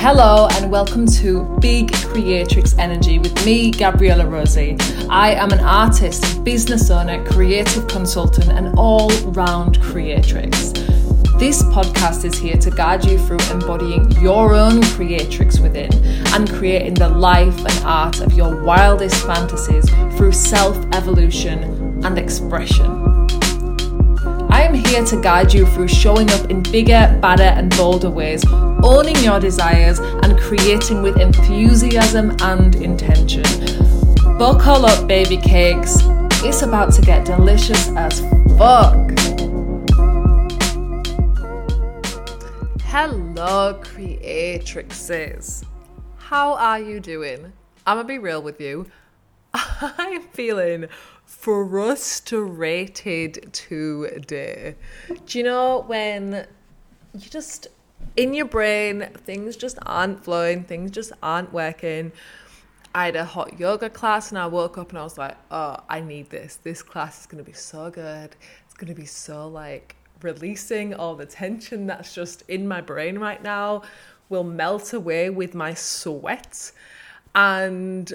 Hello and welcome to Big Creatrix Energy with me, Gabriella Rosie. I am an artist, business owner, creative consultant, and all round creatrix. This podcast is here to guide you through embodying your own creatrix within and creating the life and art of your wildest fantasies through self evolution and expression. Here to guide you through showing up in bigger, badder, and bolder ways, owning your desires, and creating with enthusiasm and intention. Buckle up, baby cakes. It's about to get delicious as fuck. Hello, creatrixes. How are you doing? I'm gonna be real with you. I'm feeling frustrated today. Do you know when you just in your brain things just aren't flowing, things just aren't working? I had a hot yoga class and I woke up and I was like, oh, I need this. This class is going to be so good. It's going to be so like releasing all the tension that's just in my brain right now will melt away with my sweat. And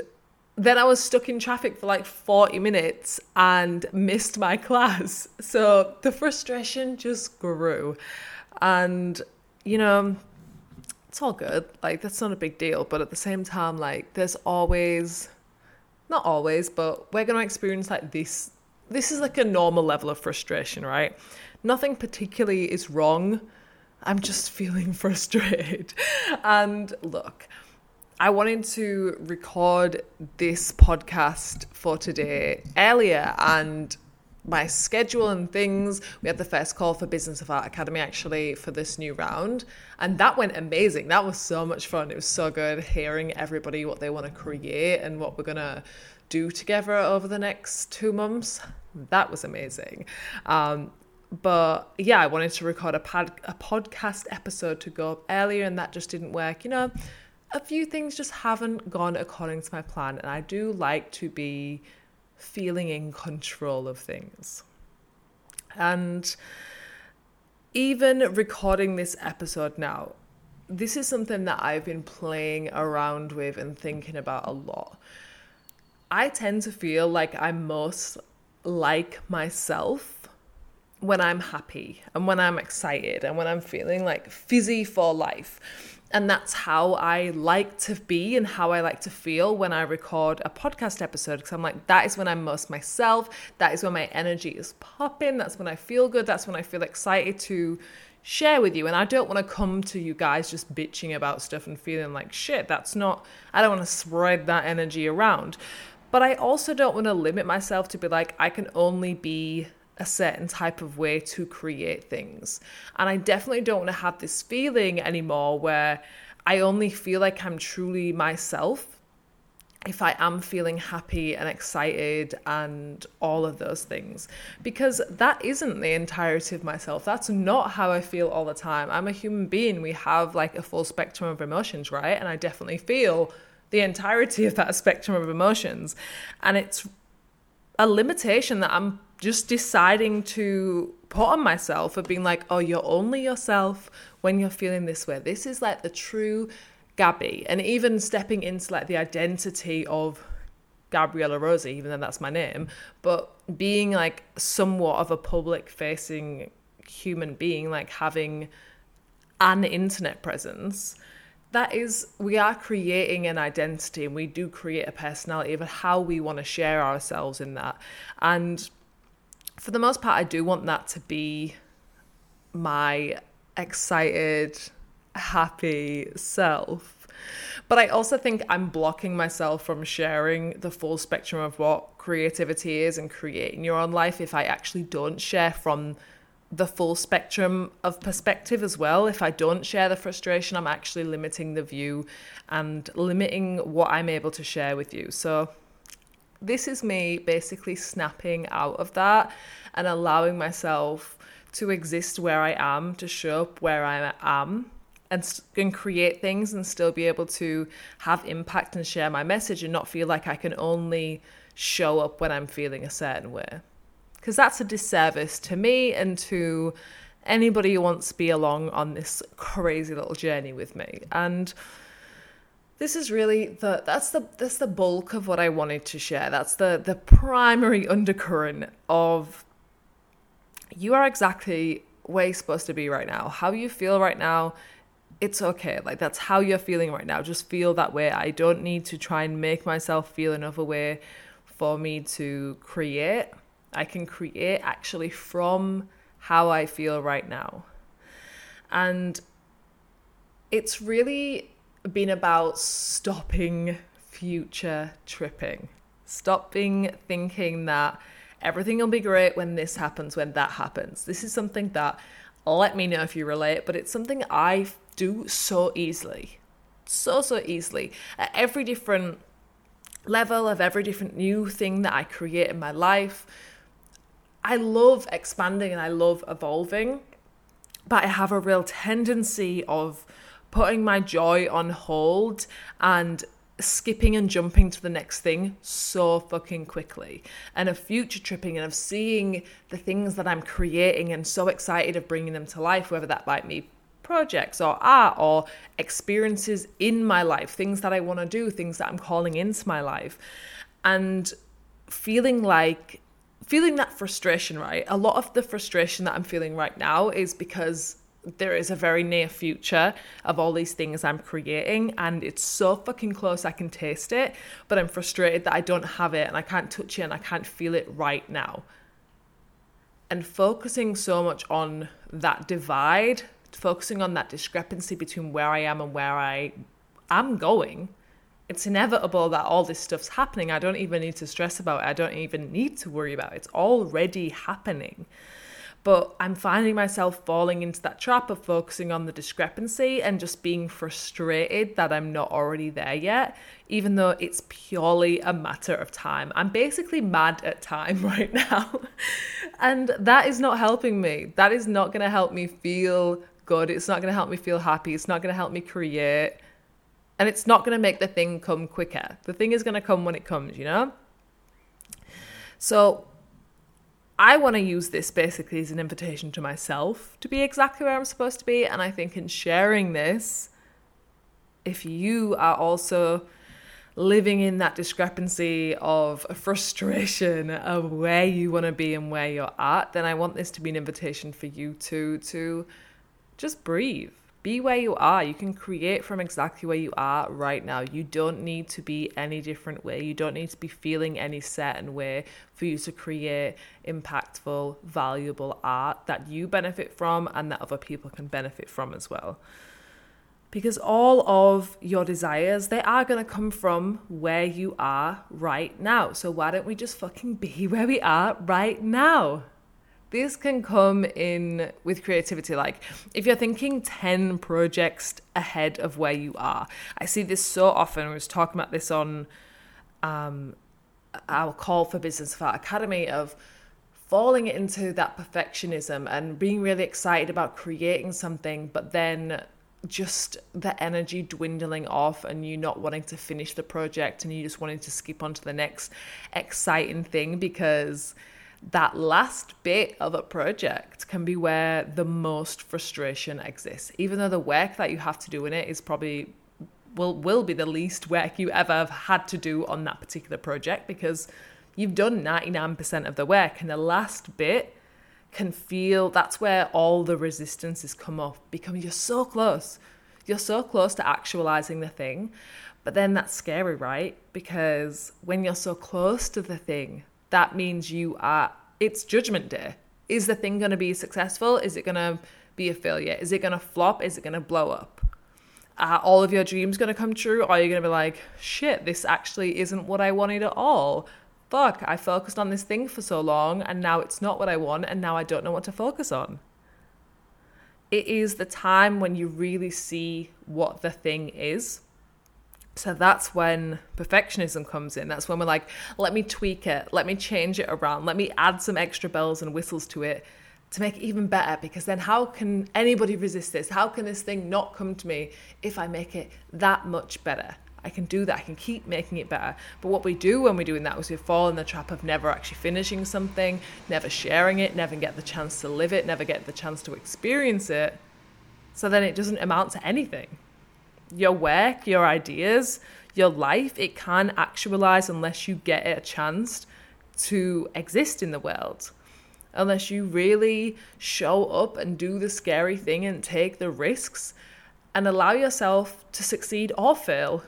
then I was stuck in traffic for like 40 minutes and missed my class. So the frustration just grew. And, you know, it's all good. Like, that's not a big deal. But at the same time, like, there's always, not always, but we're going to experience like this. This is like a normal level of frustration, right? Nothing particularly is wrong. I'm just feeling frustrated. And look, I wanted to record this podcast for today earlier and my schedule and things. We had the first call for Business of Art Academy actually for this new round, and that went amazing. That was so much fun. It was so good hearing everybody what they want to create and what we're gonna do together over the next two months. That was amazing. Um, but yeah, I wanted to record a, a podcast episode to go up earlier, and that just didn't work. You know, a few things just haven't gone according to my plan, and I do like to be feeling in control of things. And even recording this episode now, this is something that I've been playing around with and thinking about a lot. I tend to feel like I'm most like myself when I'm happy and when I'm excited and when I'm feeling like fizzy for life. And that's how I like to be and how I like to feel when I record a podcast episode. Because I'm like, that is when I'm most myself. That is when my energy is popping. That's when I feel good. That's when I feel excited to share with you. And I don't want to come to you guys just bitching about stuff and feeling like shit. That's not, I don't want to spread that energy around. But I also don't want to limit myself to be like, I can only be a certain type of way to create things. And I definitely don't want to have this feeling anymore where I only feel like I'm truly myself if I am feeling happy and excited and all of those things. Because that isn't the entirety of myself. That's not how I feel all the time. I'm a human being. We have like a full spectrum of emotions, right? And I definitely feel the entirety of that spectrum of emotions. And it's a limitation that I'm just deciding to put on myself of being like, oh, you're only yourself when you're feeling this way. This is like the true Gabby. And even stepping into like the identity of Gabriella Rosie, even though that's my name, but being like somewhat of a public facing human being, like having an internet presence, that is, we are creating an identity and we do create a personality of how we want to share ourselves in that. And for the most part, I do want that to be my excited, happy self. But I also think I'm blocking myself from sharing the full spectrum of what creativity is and creating your own life if I actually don't share from the full spectrum of perspective as well. If I don't share the frustration, I'm actually limiting the view and limiting what I'm able to share with you. So this is me basically snapping out of that and allowing myself to exist where I am, to show up where I am, and, and create things and still be able to have impact and share my message and not feel like I can only show up when I'm feeling a certain way. Because that's a disservice to me and to anybody who wants to be along on this crazy little journey with me. And this is really the that's the that's the bulk of what I wanted to share. That's the the primary undercurrent of you are exactly where you're supposed to be right now. How you feel right now, it's okay. Like that's how you're feeling right now. Just feel that way. I don't need to try and make myself feel another way for me to create. I can create actually from how I feel right now. And it's really been about stopping future tripping. Stopping thinking that everything will be great when this happens, when that happens. This is something that, let me know if you relate, but it's something I do so easily. So, so easily. At every different level of every different new thing that I create in my life, I love expanding and I love evolving, but I have a real tendency of putting my joy on hold and skipping and jumping to the next thing so fucking quickly. And of future tripping and of seeing the things that I'm creating and so excited of bringing them to life whether that might be projects or art or experiences in my life things that I want to do things that I'm calling into my life. And feeling like feeling that frustration right a lot of the frustration that I'm feeling right now is because there is a very near future of all these things I'm creating, and it's so fucking close I can taste it, but I'm frustrated that I don't have it and I can't touch it and I can't feel it right now. And focusing so much on that divide, focusing on that discrepancy between where I am and where I am going, it's inevitable that all this stuff's happening. I don't even need to stress about it. I don't even need to worry about it. It's already happening. But I'm finding myself falling into that trap of focusing on the discrepancy and just being frustrated that I'm not already there yet, even though it's purely a matter of time. I'm basically mad at time right now. and that is not helping me. That is not going to help me feel good. It's not going to help me feel happy. It's not going to help me create. And it's not going to make the thing come quicker. The thing is going to come when it comes, you know? So, I want to use this basically as an invitation to myself to be exactly where I'm supposed to be. And I think in sharing this, if you are also living in that discrepancy of frustration of where you want to be and where you're at, then I want this to be an invitation for you to to just breathe be where you are. You can create from exactly where you are right now. You don't need to be any different way. You don't need to be feeling any certain way for you to create impactful, valuable art that you benefit from and that other people can benefit from as well. Because all of your desires, they are going to come from where you are right now. So why don't we just fucking be where we are right now? This can come in with creativity. Like if you're thinking 10 projects ahead of where you are, I see this so often. I was talking about this on um, our call for Business Art Academy of falling into that perfectionism and being really excited about creating something, but then just the energy dwindling off and you not wanting to finish the project and you just wanting to skip on to the next exciting thing because that last bit of a project can be where the most frustration exists. Even though the work that you have to do in it is probably will will be the least work you ever have had to do on that particular project because you've done 99% of the work and the last bit can feel that's where all the resistance resistances come off because you're so close. You're so close to actualizing the thing but then that's scary right? Because when you're so close to the thing that means you are, it's judgment day. Is the thing going to be successful? Is it going to be a failure? Is it going to flop? Is it going to blow up? Are all of your dreams going to come true? Or are you going to be like, shit, this actually isn't what I wanted at all? Fuck, I focused on this thing for so long and now it's not what I want and now I don't know what to focus on. It is the time when you really see what the thing is so that's when perfectionism comes in. That's when we're like, let me tweak it, let me change it around, let me add some extra bells and whistles to it to make it even better. Because then, how can anybody resist this? How can this thing not come to me if I make it that much better? I can do that. I can keep making it better. But what we do when we're doing that is we fall in the trap of never actually finishing something, never sharing it, never get the chance to live it, never get the chance to experience it. So then it doesn't amount to anything. Your work, your ideas, your life, it can't actualize unless you get a chance to exist in the world. Unless you really show up and do the scary thing and take the risks and allow yourself to succeed or fail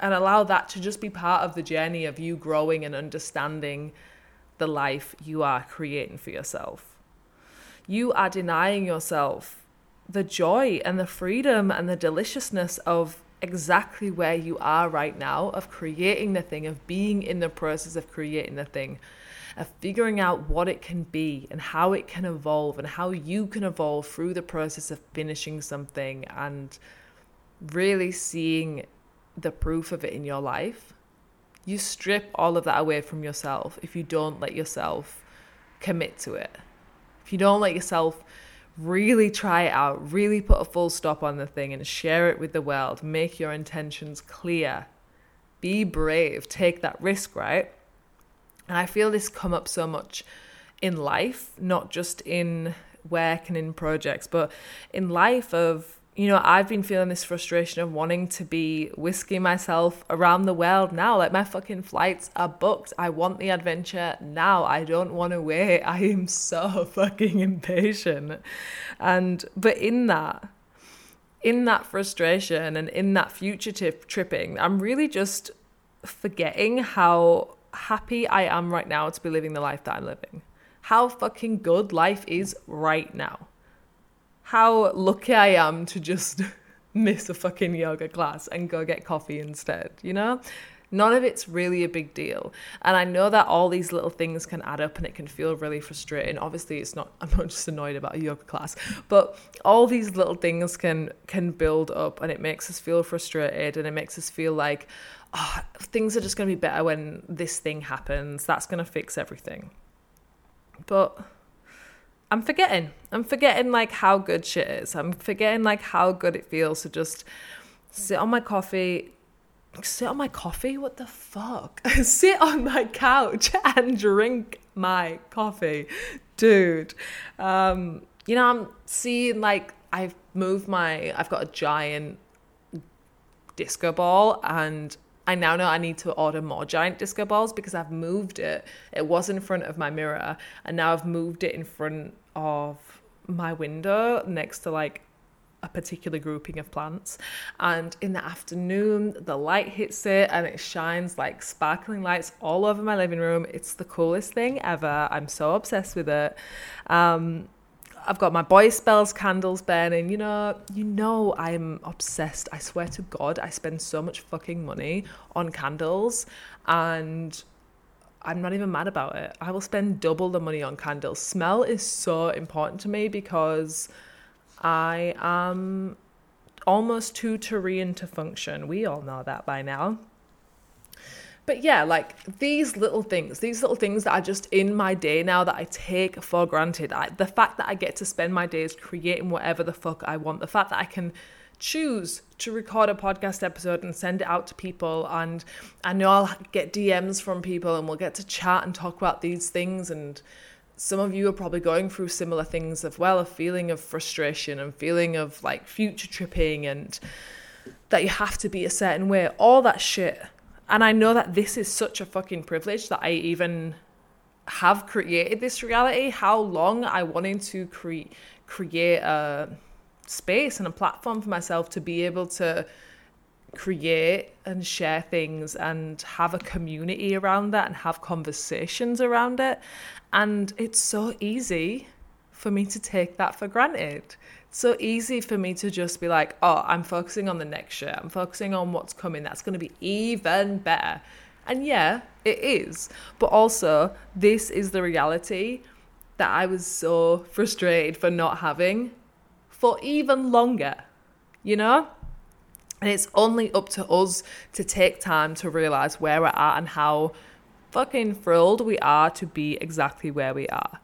and allow that to just be part of the journey of you growing and understanding the life you are creating for yourself. You are denying yourself the joy and the freedom and the deliciousness of exactly where you are right now, of creating the thing, of being in the process of creating the thing, of figuring out what it can be and how it can evolve and how you can evolve through the process of finishing something and really seeing the proof of it in your life, you strip all of that away from yourself if you don't let yourself commit to it. If you don't let yourself really try it out, really put a full stop on the thing and share it with the world, make your intentions clear, be brave, take that risk, right? And I feel this come up so much in life, not just in work and in projects, but in life of you know, I've been feeling this frustration of wanting to be whisking myself around the world now. Like my fucking flights are booked. I want the adventure now. I don't want to wait. I am so fucking impatient. And but in that, in that frustration and in that future tip tripping, I'm really just forgetting how happy I am right now to be living the life that I'm living. How fucking good life is right now how lucky I am to just miss a fucking yoga class and go get coffee instead, you know? None of it's really a big deal. And I know that all these little things can add up and it can feel really frustrating. Obviously, it's not I'm not just annoyed about a yoga class, but all these little things can can build up and it makes us feel frustrated and it makes us feel like oh, things are just going to be better when this thing happens. That's going to fix everything. But I'm forgetting. I'm forgetting like how good shit is. I'm forgetting like how good it feels to just sit on my coffee, sit on my coffee. What the fuck? sit on my couch and drink my coffee, dude. Um, you know, I'm seeing like I've moved my. I've got a giant disco ball and I now know I need to order more giant disco balls because I've moved it. It was in front of my mirror, and now I've moved it in front of my window next to like a particular grouping of plants. And in the afternoon, the light hits it and it shines like sparkling lights all over my living room. It's the coolest thing ever. I'm so obsessed with it. Um, I've got my Boy Smells candles burning. You know, you know I'm obsessed. I swear to God, I spend so much fucking money on candles and I'm not even mad about it. I will spend double the money on candles. Smell is so important to me because I am almost too Taurean to function. We all know that by now. But yeah, like these little things, these little things that are just in my day now that I take for granted. I, the fact that I get to spend my days creating whatever the fuck I want, the fact that I can choose to record a podcast episode and send it out to people. And I know I'll get DMs from people and we'll get to chat and talk about these things. And some of you are probably going through similar things as well a feeling of frustration and feeling of like future tripping and that you have to be a certain way, all that shit. And I know that this is such a fucking privilege that I even have created this reality. How long I wanted to create create a space and a platform for myself to be able to create and share things and have a community around that and have conversations around it. And it's so easy for me to take that for granted so easy for me to just be like, oh, I'm focusing on the next year. I'm focusing on what's coming. That's going to be even better. And yeah, it is. But also, this is the reality that I was so frustrated for not having for even longer, you know? And it's only up to us to take time to realize where we're at and how fucking thrilled we are to be exactly where we are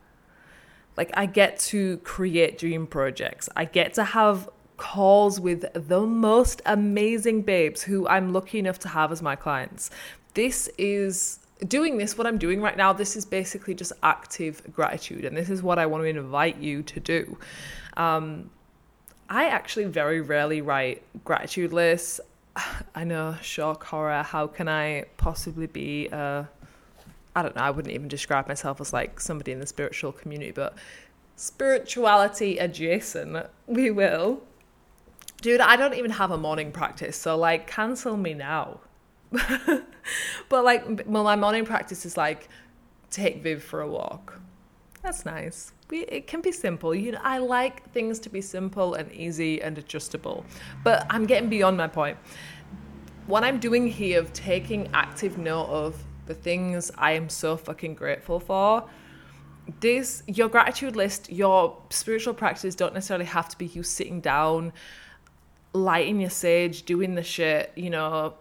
like I get to create dream projects. I get to have calls with the most amazing babes who I'm lucky enough to have as my clients. This is doing this, what I'm doing right now, this is basically just active gratitude. And this is what I want to invite you to do. Um, I actually very rarely write gratitude lists. I know, shock, horror. How can I possibly be a I don't know, I wouldn't even describe myself as like somebody in the spiritual community, but spirituality adjacent, we will. Dude, I don't even have a morning practice, so like cancel me now. but like, well, my morning practice is like take Viv for a walk. That's nice. It can be simple. You know, I like things to be simple and easy and adjustable. But I'm getting beyond my point. What I'm doing here of taking active note of the things I am so fucking grateful for. This, your gratitude list, your spiritual practices don't necessarily have to be you sitting down, lighting your sage, doing the shit, you know,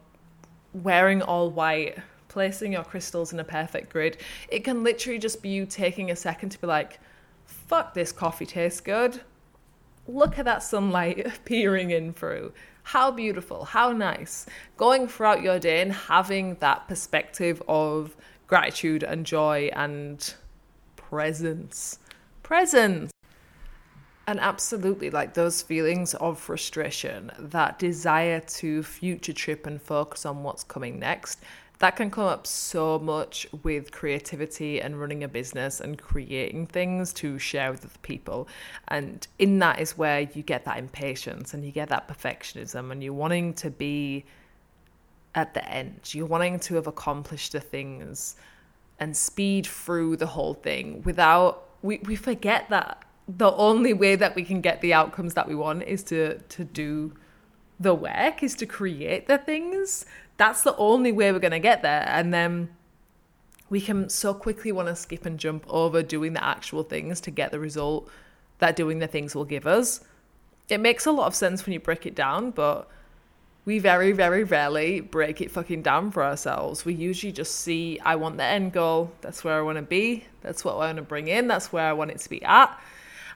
wearing all white, placing your crystals in a perfect grid. It can literally just be you taking a second to be like, fuck, this coffee tastes good. Look at that sunlight peering in through. How beautiful, how nice. Going throughout your day and having that perspective of gratitude and joy and presence. Presence. And absolutely, like those feelings of frustration, that desire to future trip and focus on what's coming next, that can come up so much with creativity and running a business and creating things to share with other people. And in that is where you get that impatience and you get that perfectionism and you're wanting to be at the end. You're wanting to have accomplished the things and speed through the whole thing without we, we forget that the only way that we can get the outcomes that we want is to to do the work is to create the things that's the only way we're going to get there. And then we can so quickly want to skip and jump over doing the actual things to get the result that doing the things will give us. It makes a lot of sense when you break it down, but we very, very rarely break it fucking down for ourselves. We usually just see, I want the end goal. That's where I want to be. That's what I want to bring in. That's where I want it to be at.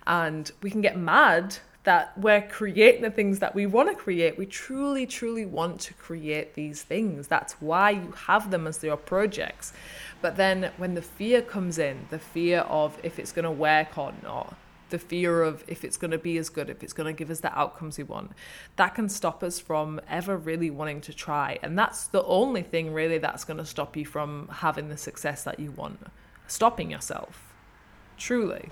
And we can get mad that we're creating the things that we want to create. We truly, truly want to create these things. That's why you have them as your projects. But then when the fear comes in, the fear of if it's going to work or not, the fear of if it's going to be as good, if it's going to give us the outcomes we want, that can stop us from ever really wanting to try. And that's the only thing really that's going to stop you from having the success that you want, stopping yourself. Truly.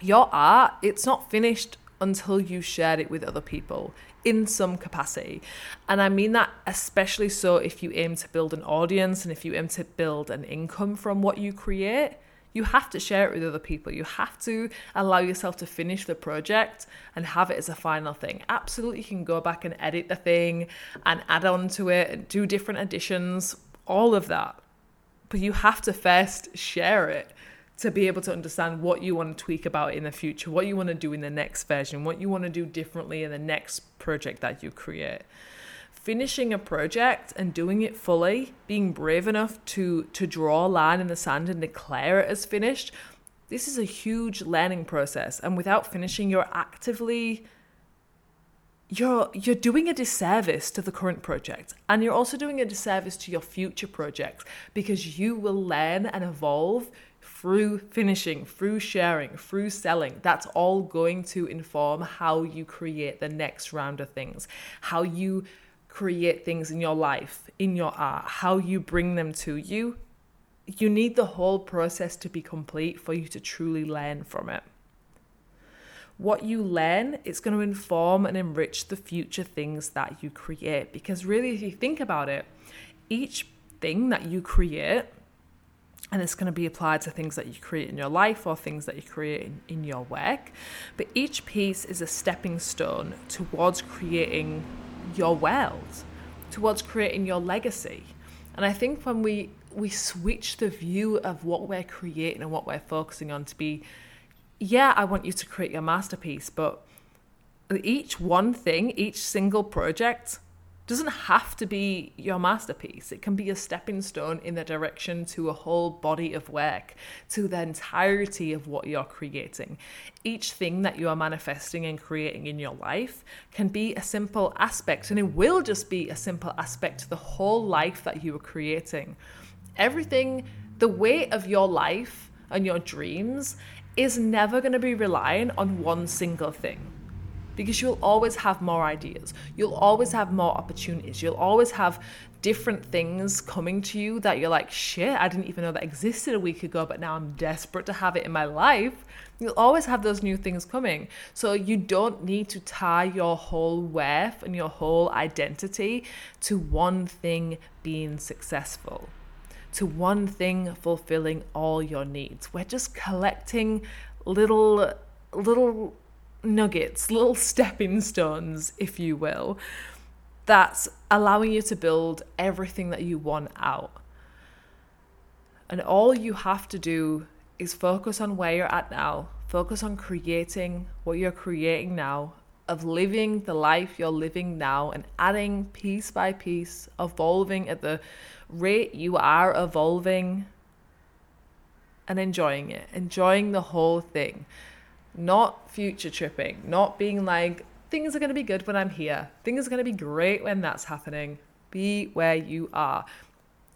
Your art, it's not finished until you shared it with other people in some capacity. And I mean that especially so if you aim to build an audience and if you aim to build an income from what you create. You have to share it with other people. You have to allow yourself to finish the project and have it as a final thing. Absolutely, you can go back and edit the thing and add on to it and do different additions, all of that. But you have to first share it to be able to understand what you want to tweak about in the future, what you want to do in the next version, what you want to do differently in the next project that you create. Finishing a project and doing it fully, being brave enough to to draw a line in the sand and declare it as finished, this is a huge learning process. And without finishing, you're actively you're you're doing a disservice to the current project and you're also doing a disservice to your future projects because you will learn and evolve through finishing, through sharing, through selling. That's all going to inform how you create the next round of things, how you create things in your life, in your art, how you bring them to you. You need the whole process to be complete for you to truly learn from it. What you learn, it's going to inform and enrich the future things that you create. Because really, if you think about it, each thing that you create and it's going to be applied to things that you create in your life or things that you create in, in, your work. But each piece is a stepping stone towards creating your world, towards creating your legacy. And I think when we we switch the view of what we're creating and what we're focusing on to be, yeah, I want you to create your masterpiece, but each one thing, each single project doesn't have to be your masterpiece. It can be a stepping stone in the direction to a whole body of work, to the entirety of what you're creating. Each thing that you are manifesting and creating in your life can be a simple aspect, and it will just be a simple aspect to the whole life that you are creating. Everything, the weight of your life and your dreams is never going to be relying on one single thing because you'll always have more ideas. You'll always have more opportunities. You'll always have different things coming to you that you're like, shit, I didn't even know that existed a week ago, but now I'm desperate to have it in my life. You'll always have those new things coming. So you don't need to tie your whole worth and your whole identity to one thing being successful. To one thing fulfilling all your needs. We're just collecting little little nuggets, little stepping stones, if you will, that's allowing you to build everything that you want out. And all you have to do is focus on where you're at now, focus on creating what you're creating now, of living the life you're living now and adding piece by piece, evolving at the rate you are evolving and enjoying it, enjoying the whole thing not future tripping, not being like, things are going to be good when I'm here, things are going to be great when that's happening. Be where you are.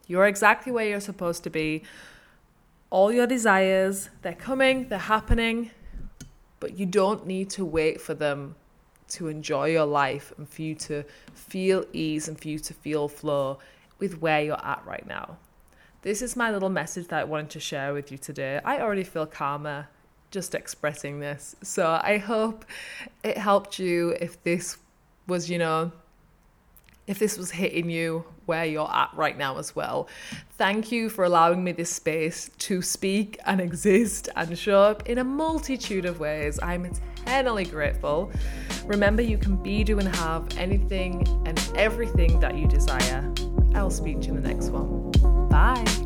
You're exactly where you're supposed to be. All your desires, they're coming, they're happening, but you don't need to wait for them to enjoy your life and for you to feel ease and for you to feel flow with where you're at right now. This is my little message that I wanted to share with you today. I already feel calmer just expressing this. So I hope it helped you if this was, you know, if this was hitting you where you're at right now as well. Thank you for allowing me this space to speak and exist and show up in a multitude of ways. I'm eternally grateful. Remember, you can be, do, and have anything and everything that you desire. I'll speak to you in the next one. Bye.